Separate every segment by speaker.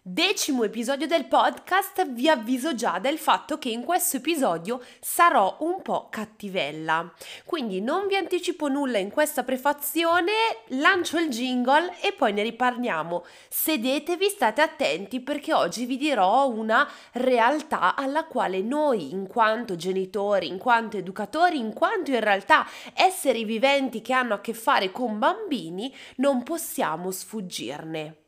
Speaker 1: Decimo episodio del podcast, vi avviso già del fatto che in questo episodio sarò un po' cattivella. Quindi non vi anticipo nulla in questa prefazione, lancio il jingle e poi ne riparliamo. Sedetevi, state attenti perché oggi vi dirò una realtà alla quale noi, in quanto genitori, in quanto educatori, in quanto in realtà esseri viventi che hanno a che fare con bambini, non possiamo sfuggirne.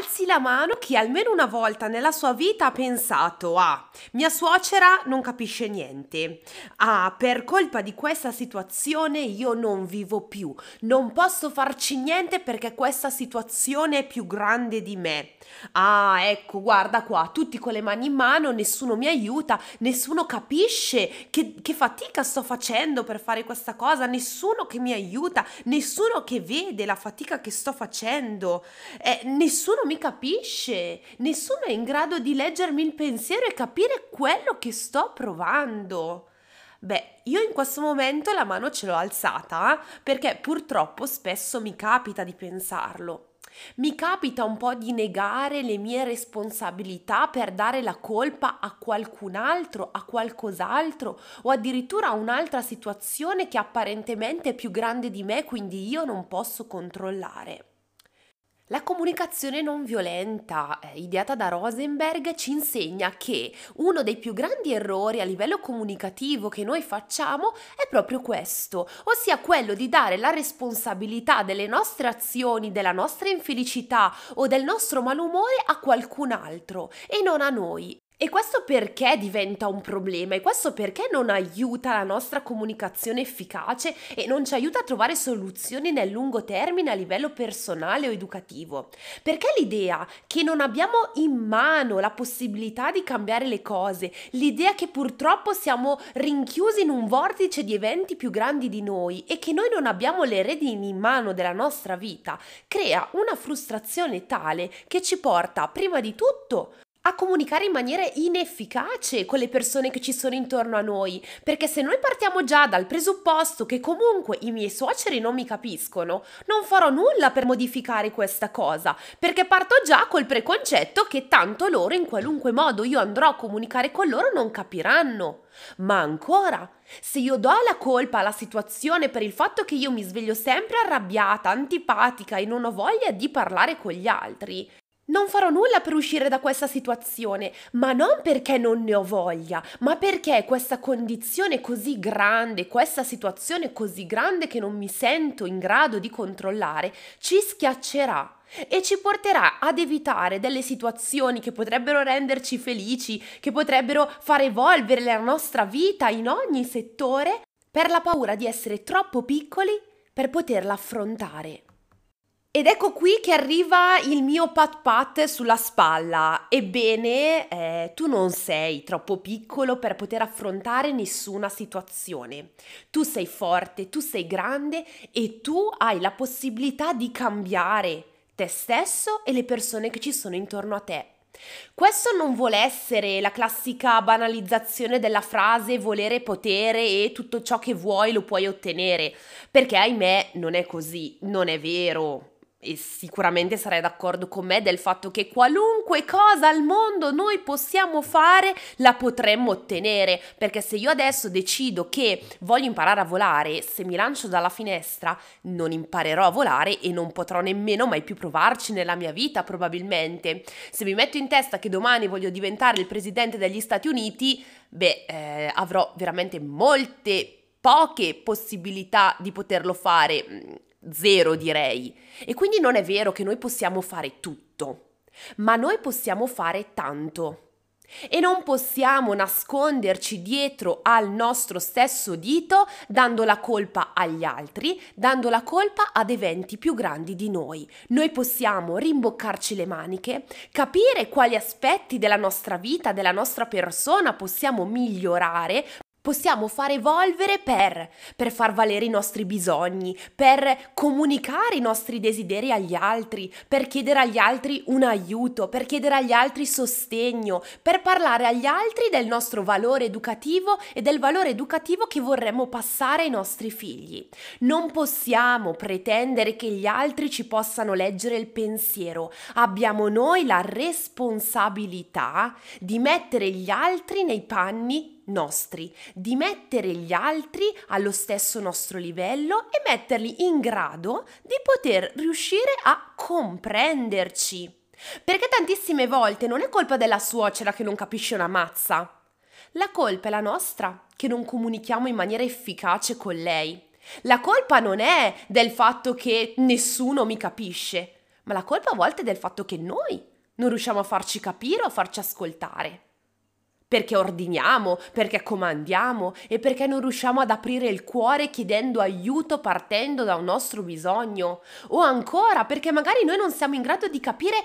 Speaker 1: Alzi la mano chi almeno una volta nella sua vita ha pensato ah, mia suocera non capisce niente. Ah, per colpa di questa situazione io non vivo più. Non posso farci niente perché questa situazione è più grande di me. Ah, ecco, guarda qua, tutti con le mani in mano, nessuno mi aiuta, nessuno capisce che, che fatica sto facendo per fare questa cosa, nessuno che mi aiuta, nessuno che vede la fatica che sto facendo, eh, nessuno mi capisce, nessuno è in grado di leggermi il pensiero e capire quello che sto provando. Beh, io in questo momento la mano ce l'ho alzata perché purtroppo spesso mi capita di pensarlo. Mi capita un po' di negare le mie responsabilità per dare la colpa a qualcun altro, a qualcos'altro o addirittura a un'altra situazione che apparentemente è più grande di me, quindi io non posso controllare. La comunicazione non violenta, eh, ideata da Rosenberg, ci insegna che uno dei più grandi errori a livello comunicativo che noi facciamo è proprio questo, ossia quello di dare la responsabilità delle nostre azioni, della nostra infelicità o del nostro malumore a qualcun altro e non a noi. E questo perché diventa un problema? E questo perché non aiuta la nostra comunicazione efficace e non ci aiuta a trovare soluzioni nel lungo termine a livello personale o educativo? Perché l'idea che non abbiamo in mano la possibilità di cambiare le cose, l'idea che purtroppo siamo rinchiusi in un vortice di eventi più grandi di noi e che noi non abbiamo le redini in mano della nostra vita, crea una frustrazione tale che ci porta prima di tutto a comunicare in maniera inefficace con le persone che ci sono intorno a noi, perché se noi partiamo già dal presupposto che comunque i miei suoceri non mi capiscono, non farò nulla per modificare questa cosa, perché parto già col preconcetto che tanto loro in qualunque modo io andrò a comunicare con loro non capiranno. Ma ancora, se io do la colpa alla situazione per il fatto che io mi sveglio sempre arrabbiata, antipatica e non ho voglia di parlare con gli altri, non farò nulla per uscire da questa situazione, ma non perché non ne ho voglia, ma perché questa condizione così grande, questa situazione così grande che non mi sento in grado di controllare, ci schiaccerà e ci porterà ad evitare delle situazioni che potrebbero renderci felici, che potrebbero far evolvere la nostra vita in ogni settore, per la paura di essere troppo piccoli per poterla affrontare. Ed ecco qui che arriva il mio pat pat sulla spalla. Ebbene, eh, tu non sei troppo piccolo per poter affrontare nessuna situazione. Tu sei forte, tu sei grande e tu hai la possibilità di cambiare te stesso e le persone che ci sono intorno a te. Questo non vuole essere la classica banalizzazione della frase volere potere e tutto ciò che vuoi lo puoi ottenere, perché ahimè non è così, non è vero e sicuramente sarai d'accordo con me del fatto che qualunque cosa al mondo noi possiamo fare la potremmo ottenere. Perché se io adesso decido che voglio imparare a volare se mi lancio dalla finestra non imparerò a volare e non potrò nemmeno mai più provarci nella mia vita probabilmente. Se mi metto in testa che domani voglio diventare il presidente degli Stati Uniti beh eh, avrò veramente molte poche possibilità di poterlo fare zero direi. E quindi non è vero che noi possiamo fare tutto, ma noi possiamo fare tanto. E non possiamo nasconderci dietro al nostro stesso dito dando la colpa agli altri, dando la colpa ad eventi più grandi di noi. Noi possiamo rimboccarci le maniche, capire quali aspetti della nostra vita, della nostra persona possiamo migliorare possiamo far evolvere per, per far valere i nostri bisogni, per comunicare i nostri desideri agli altri, per chiedere agli altri un aiuto, per chiedere agli altri sostegno, per parlare agli altri del nostro valore educativo e del valore educativo che vorremmo passare ai nostri figli. Non possiamo pretendere che gli altri ci possano leggere il pensiero, abbiamo noi la responsabilità di mettere gli altri nei panni nostri, di mettere gli altri allo stesso nostro livello e metterli in grado di poter riuscire a comprenderci. Perché tantissime volte non è colpa della suocera che non capisce una mazza. La colpa è la nostra, che non comunichiamo in maniera efficace con lei. La colpa non è del fatto che nessuno mi capisce, ma la colpa a volte è del fatto che noi non riusciamo a farci capire o a farci ascoltare perché ordiniamo, perché comandiamo e perché non riusciamo ad aprire il cuore chiedendo aiuto partendo da un nostro bisogno. O ancora perché magari noi non siamo in grado di capire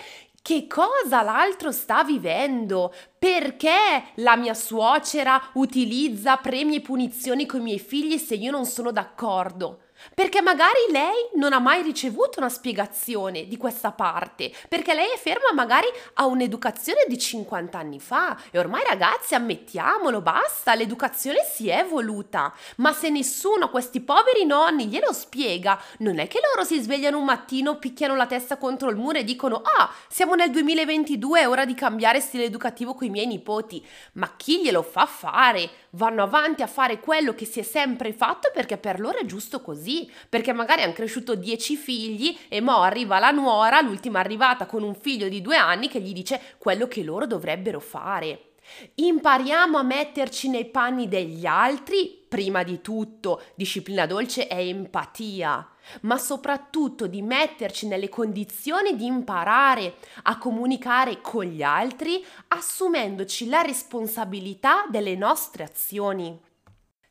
Speaker 1: che cosa l'altro sta vivendo, perché la mia suocera utilizza premi e punizioni con i miei figli se io non sono d'accordo. Perché magari lei non ha mai ricevuto una spiegazione di questa parte, perché lei è ferma magari a un'educazione di 50 anni fa. E ormai ragazzi ammettiamolo, basta, l'educazione si è evoluta, ma se nessuno, questi poveri nonni glielo spiega, non è che loro si svegliano un mattino, picchiano la testa contro il muro e dicono ah, siamo nel 2022, è ora di cambiare stile educativo con i miei nipoti, ma chi glielo fa fare? Vanno avanti a fare quello che si è sempre fatto perché per loro è giusto così perché magari hanno cresciuto dieci figli e mo arriva la nuora, l'ultima arrivata con un figlio di due anni che gli dice quello che loro dovrebbero fare. Impariamo a metterci nei panni degli altri, prima di tutto, disciplina dolce è empatia, ma soprattutto di metterci nelle condizioni di imparare a comunicare con gli altri, assumendoci la responsabilità delle nostre azioni.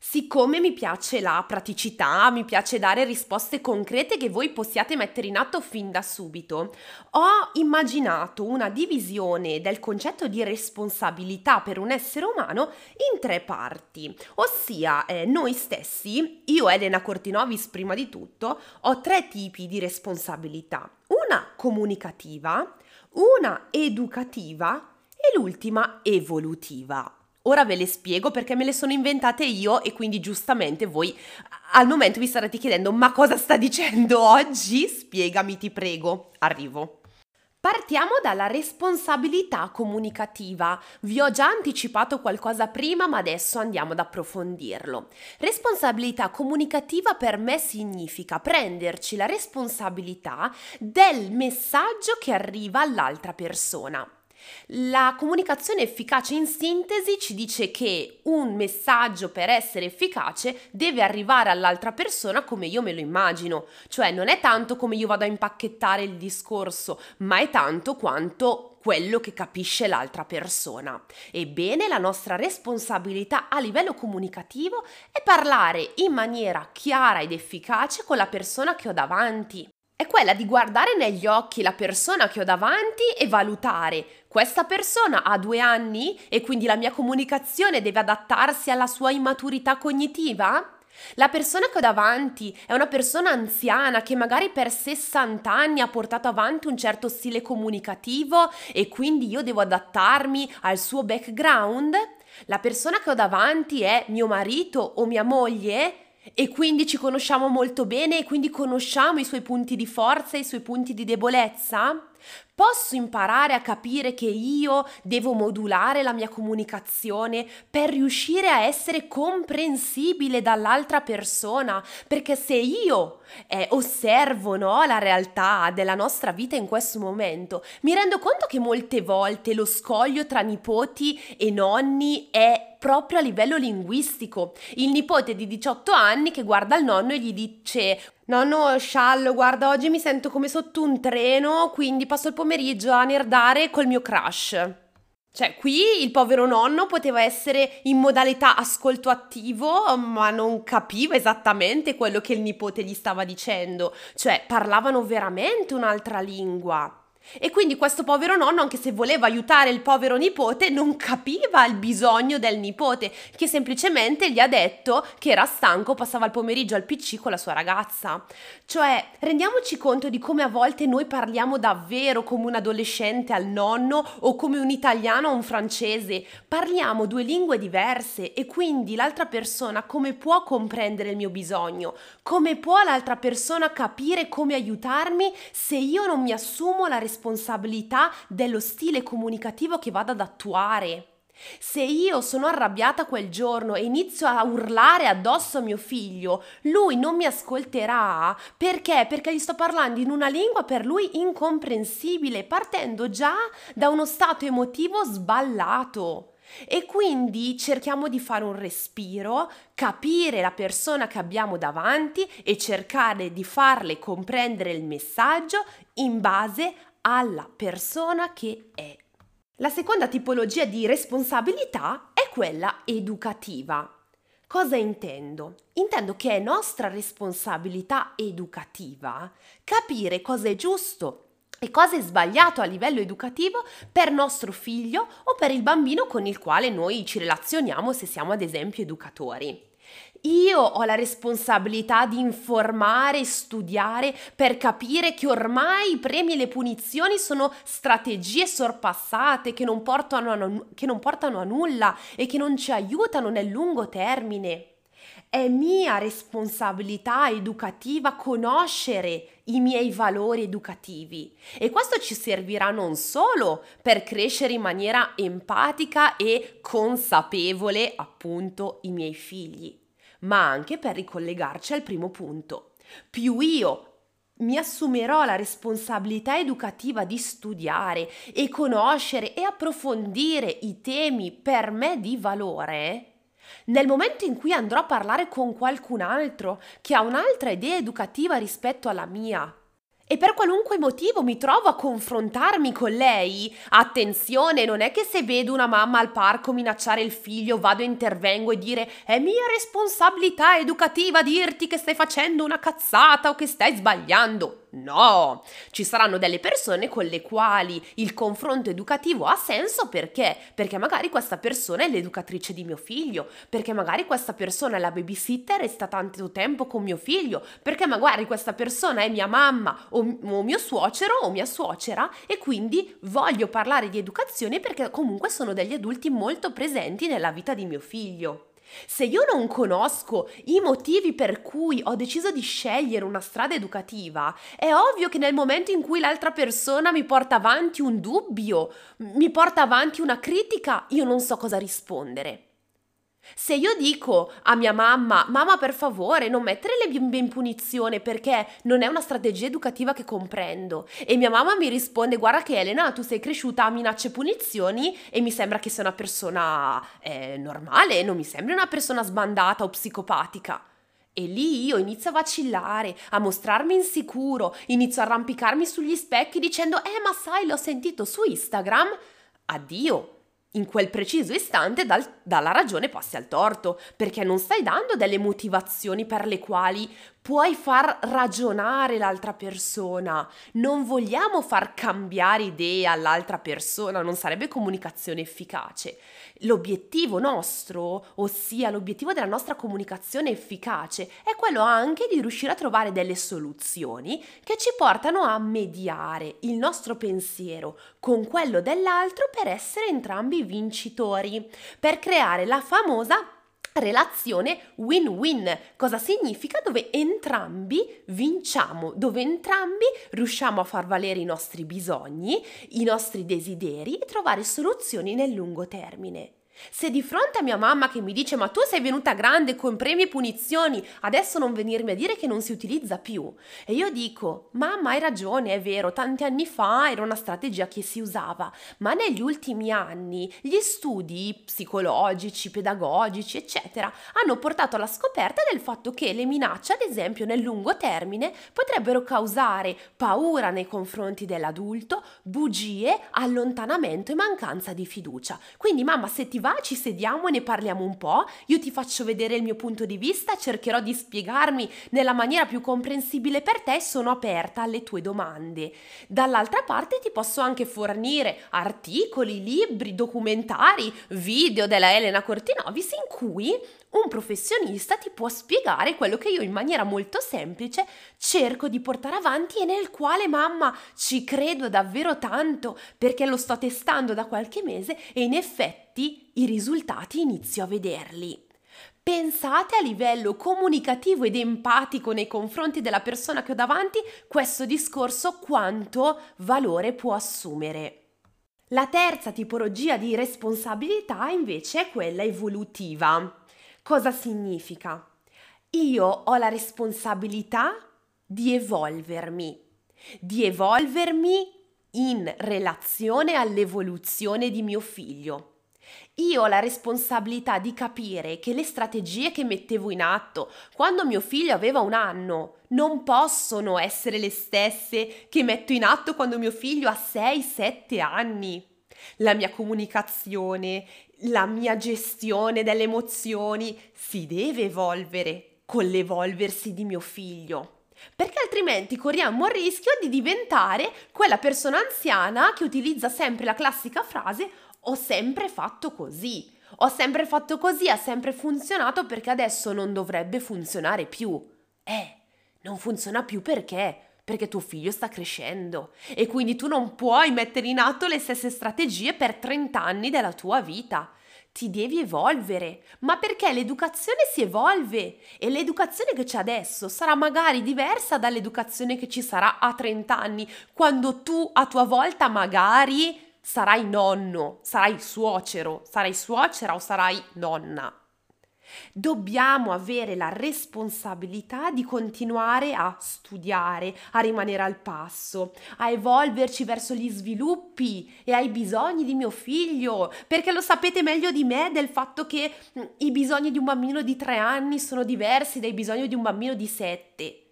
Speaker 1: Siccome mi piace la praticità, mi piace dare risposte concrete che voi possiate mettere in atto fin da subito, ho immaginato una divisione del concetto di responsabilità per un essere umano in tre parti, ossia eh, noi stessi, io Elena Cortinovis prima di tutto, ho tre tipi di responsabilità, una comunicativa, una educativa e l'ultima evolutiva. Ora ve le spiego perché me le sono inventate io e quindi giustamente voi al momento vi starete chiedendo ma cosa sta dicendo oggi? Spiegami ti prego. Arrivo. Partiamo dalla responsabilità comunicativa. Vi ho già anticipato qualcosa prima, ma adesso andiamo ad approfondirlo. Responsabilità comunicativa per me significa prenderci la responsabilità del messaggio che arriva all'altra persona. La comunicazione efficace in sintesi ci dice che un messaggio per essere efficace deve arrivare all'altra persona come io me lo immagino, cioè non è tanto come io vado a impacchettare il discorso, ma è tanto quanto quello che capisce l'altra persona. Ebbene, la nostra responsabilità a livello comunicativo è parlare in maniera chiara ed efficace con la persona che ho davanti è quella di guardare negli occhi la persona che ho davanti e valutare questa persona ha due anni e quindi la mia comunicazione deve adattarsi alla sua immaturità cognitiva? La persona che ho davanti è una persona anziana che magari per 60 anni ha portato avanti un certo stile comunicativo e quindi io devo adattarmi al suo background? La persona che ho davanti è mio marito o mia moglie? E quindi ci conosciamo molto bene e quindi conosciamo i suoi punti di forza e i suoi punti di debolezza? Posso imparare a capire che io devo modulare la mia comunicazione per riuscire a essere comprensibile dall'altra persona, perché se io eh, osservo no, la realtà della nostra vita in questo momento, mi rendo conto che molte volte lo scoglio tra nipoti e nonni è proprio a livello linguistico. Il nipote di 18 anni che guarda il nonno e gli dice Nonno sciallo, guarda, oggi mi sento come sotto un treno, quindi passo il pomeriggio a nerdare col mio crush. Cioè, qui il povero nonno poteva essere in modalità ascolto attivo, ma non capiva esattamente quello che il nipote gli stava dicendo. Cioè, parlavano veramente un'altra lingua. E quindi questo povero nonno, anche se voleva aiutare il povero nipote, non capiva il bisogno del nipote, che semplicemente gli ha detto che era stanco, passava il pomeriggio al PC con la sua ragazza. Cioè, rendiamoci conto di come a volte noi parliamo davvero come un adolescente al nonno o come un italiano a un francese. Parliamo due lingue diverse e quindi l'altra persona come può comprendere il mio bisogno? Come può l'altra persona capire come aiutarmi se io non mi assumo la responsabilità? Responsabilità dello stile comunicativo che vado ad attuare. Se io sono arrabbiata quel giorno e inizio a urlare addosso a mio figlio, lui non mi ascolterà perché? Perché gli sto parlando in una lingua per lui incomprensibile, partendo già da uno stato emotivo sballato. E quindi cerchiamo di fare un respiro, capire la persona che abbiamo davanti e cercare di farle comprendere il messaggio in base alla persona che è. La seconda tipologia di responsabilità è quella educativa. Cosa intendo? Intendo che è nostra responsabilità educativa capire cosa è giusto e cosa è sbagliato a livello educativo per nostro figlio o per il bambino con il quale noi ci relazioniamo se siamo ad esempio educatori. Io ho la responsabilità di informare studiare per capire che ormai i premi e le punizioni sono strategie sorpassate che non portano a, che non portano a nulla e che non ci aiutano nel lungo termine. È mia responsabilità educativa conoscere i miei valori educativi e questo ci servirà non solo per crescere in maniera empatica e consapevole appunto i miei figli, ma anche per ricollegarci al primo punto. Più io mi assumerò la responsabilità educativa di studiare e conoscere e approfondire i temi per me di valore, nel momento in cui andrò a parlare con qualcun altro che ha un'altra idea educativa rispetto alla mia, e per qualunque motivo mi trovo a confrontarmi con lei. Attenzione, non è che se vedo una mamma al parco minacciare il figlio vado e intervengo e dire è mia responsabilità educativa dirti che stai facendo una cazzata o che stai sbagliando. No, ci saranno delle persone con le quali il confronto educativo ha senso perché? Perché magari questa persona è l'educatrice di mio figlio, perché magari questa persona è la babysitter e sta tanto tempo con mio figlio, perché magari questa persona è mia mamma o, o mio suocero o mia suocera e quindi voglio parlare di educazione perché comunque sono degli adulti molto presenti nella vita di mio figlio. Se io non conosco i motivi per cui ho deciso di scegliere una strada educativa, è ovvio che nel momento in cui l'altra persona mi porta avanti un dubbio, mi porta avanti una critica, io non so cosa rispondere. Se io dico a mia mamma, mamma per favore non mettere le bimbe in punizione perché non è una strategia educativa che comprendo e mia mamma mi risponde guarda che Elena tu sei cresciuta a minacce e punizioni e mi sembra che sia una persona eh, normale, non mi sembri una persona sbandata o psicopatica. E lì io inizio a vacillare, a mostrarmi insicuro, inizio a arrampicarmi sugli specchi dicendo eh ma sai l'ho sentito su Instagram. Addio, in quel preciso istante dal, dalla ragione passi al torto, perché non stai dando delle motivazioni per le quali puoi far ragionare l'altra persona. Non vogliamo far cambiare idea all'altra persona, non sarebbe comunicazione efficace. L'obiettivo nostro, ossia l'obiettivo della nostra comunicazione efficace, è quello anche di riuscire a trovare delle soluzioni che ci portano a mediare il nostro pensiero con quello dell'altro per essere entrambi vincitori, per creare la famosa relazione win-win. Cosa significa? Dove entrambi vinciamo, dove entrambi riusciamo a far valere i nostri bisogni, i nostri desideri e trovare soluzioni nel lungo termine. Se di fronte a mia mamma che mi dice ma tu sei venuta grande con premi e punizioni, adesso non venirmi a dire che non si utilizza più. E io dico, mamma hai ragione, è vero, tanti anni fa era una strategia che si usava, ma negli ultimi anni gli studi psicologici, pedagogici, eccetera, hanno portato alla scoperta del fatto che le minacce, ad esempio nel lungo termine, potrebbero causare paura nei confronti dell'adulto, bugie, allontanamento e mancanza di fiducia. Quindi mamma se ti va? Ci sediamo e ne parliamo un po', io ti faccio vedere il mio punto di vista, cercherò di spiegarmi nella maniera più comprensibile per te e sono aperta alle tue domande. Dall'altra parte ti posso anche fornire articoli, libri, documentari, video della Elena Cortinovis in cui un professionista ti può spiegare quello che io in maniera molto semplice cerco di portare avanti e nel quale mamma ci credo davvero tanto perché lo sto testando da qualche mese e in effetti i risultati inizio a vederli. Pensate a livello comunicativo ed empatico nei confronti della persona che ho davanti questo discorso quanto valore può assumere. La terza tipologia di responsabilità invece è quella evolutiva. Cosa significa? Io ho la responsabilità di evolvermi, di evolvermi in relazione all'evoluzione di mio figlio. Io ho la responsabilità di capire che le strategie che mettevo in atto quando mio figlio aveva un anno non possono essere le stesse che metto in atto quando mio figlio ha 6-7 anni. La mia comunicazione, la mia gestione delle emozioni si deve evolvere con l'evolversi di mio figlio. Perché altrimenti corriamo il rischio di diventare quella persona anziana che utilizza sempre la classica frase ho sempre fatto così. Ho sempre fatto così, ha sempre funzionato perché adesso non dovrebbe funzionare più. Eh, non funziona più perché? Perché tuo figlio sta crescendo e quindi tu non puoi mettere in atto le stesse strategie per 30 anni della tua vita. Ti devi evolvere, ma perché l'educazione si evolve e l'educazione che c'è adesso sarà magari diversa dall'educazione che ci sarà a 30 anni, quando tu a tua volta magari sarai nonno, sarai suocero, sarai suocera o sarai nonna. Dobbiamo avere la responsabilità di continuare a studiare, a rimanere al passo, a evolverci verso gli sviluppi e ai bisogni di mio figlio, perché lo sapete meglio di me del fatto che mm, i bisogni di un bambino di tre anni sono diversi dai bisogni di un bambino di sette,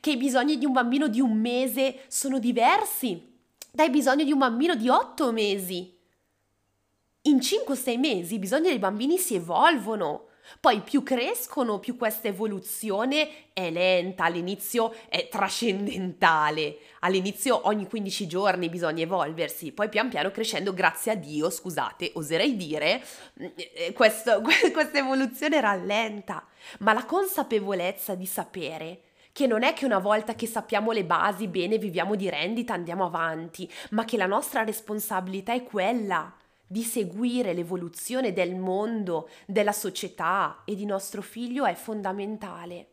Speaker 1: che i bisogni di un bambino di un mese sono diversi dai bisogni di un bambino di otto mesi. In 5-6 mesi i bisogni dei bambini si evolvono poi più crescono, più questa evoluzione è lenta, all'inizio è trascendentale, all'inizio ogni 15 giorni bisogna evolversi, poi pian piano crescendo, grazie a Dio, scusate, oserei dire, eh, questo, questa evoluzione rallenta, ma la consapevolezza di sapere che non è che una volta che sappiamo le basi bene viviamo di rendita andiamo avanti, ma che la nostra responsabilità è quella di seguire l'evoluzione del mondo, della società e di nostro figlio è fondamentale.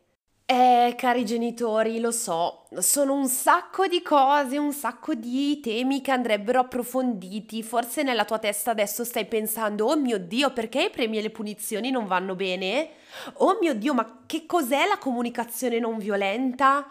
Speaker 1: Eh, cari genitori, lo so, sono un sacco di cose, un sacco di temi che andrebbero approfonditi. Forse nella tua testa adesso stai pensando, oh mio Dio, perché i premi e le punizioni non vanno bene? Oh mio Dio, ma che cos'è la comunicazione non violenta?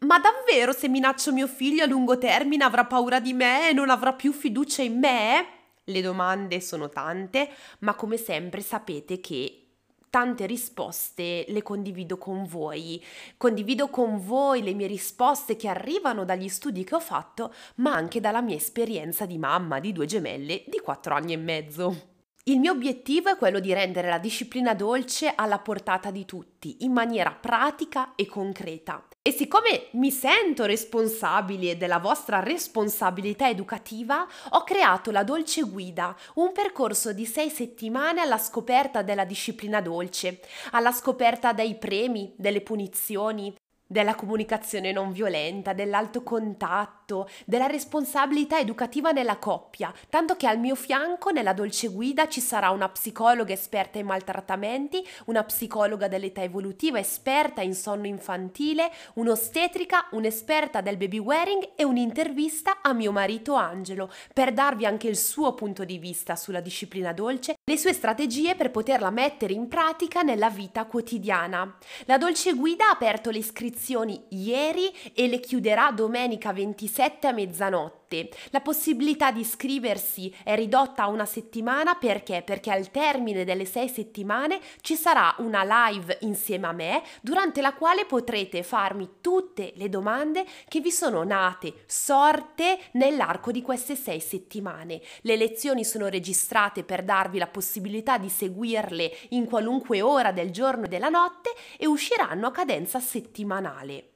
Speaker 1: Ma davvero se minaccio mio figlio a lungo termine avrà paura di me e non avrà più fiducia in me? Le domande sono tante, ma come sempre sapete che tante risposte le condivido con voi. Condivido con voi le mie risposte che arrivano dagli studi che ho fatto, ma anche dalla mia esperienza di mamma di due gemelle di quattro anni e mezzo. Il mio obiettivo è quello di rendere la disciplina dolce alla portata di tutti, in maniera pratica e concreta. E siccome mi sento responsabile della vostra responsabilità educativa, ho creato la Dolce Guida, un percorso di sei settimane alla scoperta della disciplina dolce, alla scoperta dei premi, delle punizioni, della comunicazione non violenta, dell'alto contatto, della responsabilità educativa nella coppia, tanto che al mio fianco nella dolce guida ci sarà una psicologa esperta in maltrattamenti, una psicologa dell'età evolutiva esperta in sonno infantile, un'ostetrica, un'esperta del baby wearing e un'intervista a mio marito Angelo per darvi anche il suo punto di vista sulla disciplina dolce, le sue strategie per poterla mettere in pratica nella vita quotidiana. La dolce guida ha aperto le iscrizioni ieri e le chiuderà domenica 27 a mezzanotte notte. La possibilità di iscriversi è ridotta a una settimana perché? Perché al termine delle sei settimane ci sarà una live insieme a me durante la quale potrete farmi tutte le domande che vi sono nate, sorte nell'arco di queste sei settimane. Le lezioni sono registrate per darvi la possibilità di seguirle in qualunque ora del giorno e della notte e usciranno a cadenza settimanale.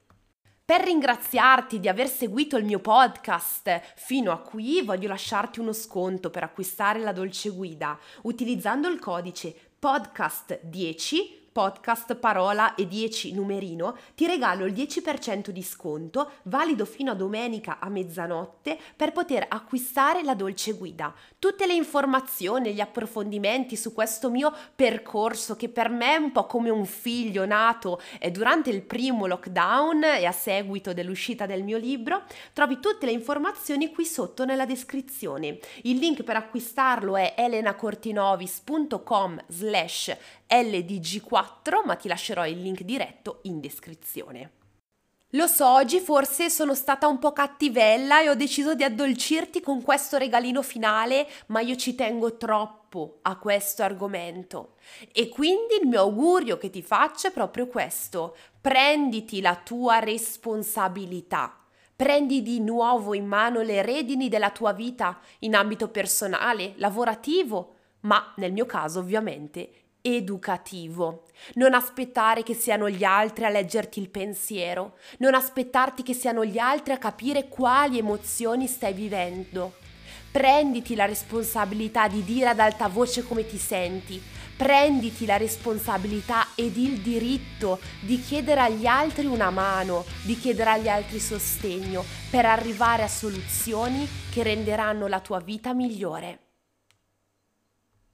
Speaker 1: Per ringraziarti di aver seguito il mio podcast fino a qui, voglio lasciarti uno sconto per acquistare la dolce guida utilizzando il codice podcast 10 podcast, parola e 10 numerino, ti regalo il 10% di sconto valido fino a domenica a mezzanotte per poter acquistare la dolce guida. Tutte le informazioni, gli approfondimenti su questo mio percorso che per me è un po' come un figlio nato durante il primo lockdown e a seguito dell'uscita del mio libro, trovi tutte le informazioni qui sotto nella descrizione. Il link per acquistarlo è elenacortinovis.com slash ldg4, ma ti lascerò il link diretto in descrizione. Lo so, oggi forse sono stata un po' cattivella e ho deciso di addolcirti con questo regalino finale, ma io ci tengo troppo a questo argomento. E quindi il mio augurio che ti faccio è proprio questo. Prenditi la tua responsabilità. Prendi di nuovo in mano le redini della tua vita in ambito personale, lavorativo, ma nel mio caso ovviamente educativo. Non aspettare che siano gli altri a leggerti il pensiero, non aspettarti che siano gli altri a capire quali emozioni stai vivendo. Prenditi la responsabilità di dire ad alta voce come ti senti, prenditi la responsabilità ed il diritto di chiedere agli altri una mano, di chiedere agli altri sostegno per arrivare a soluzioni che renderanno la tua vita migliore.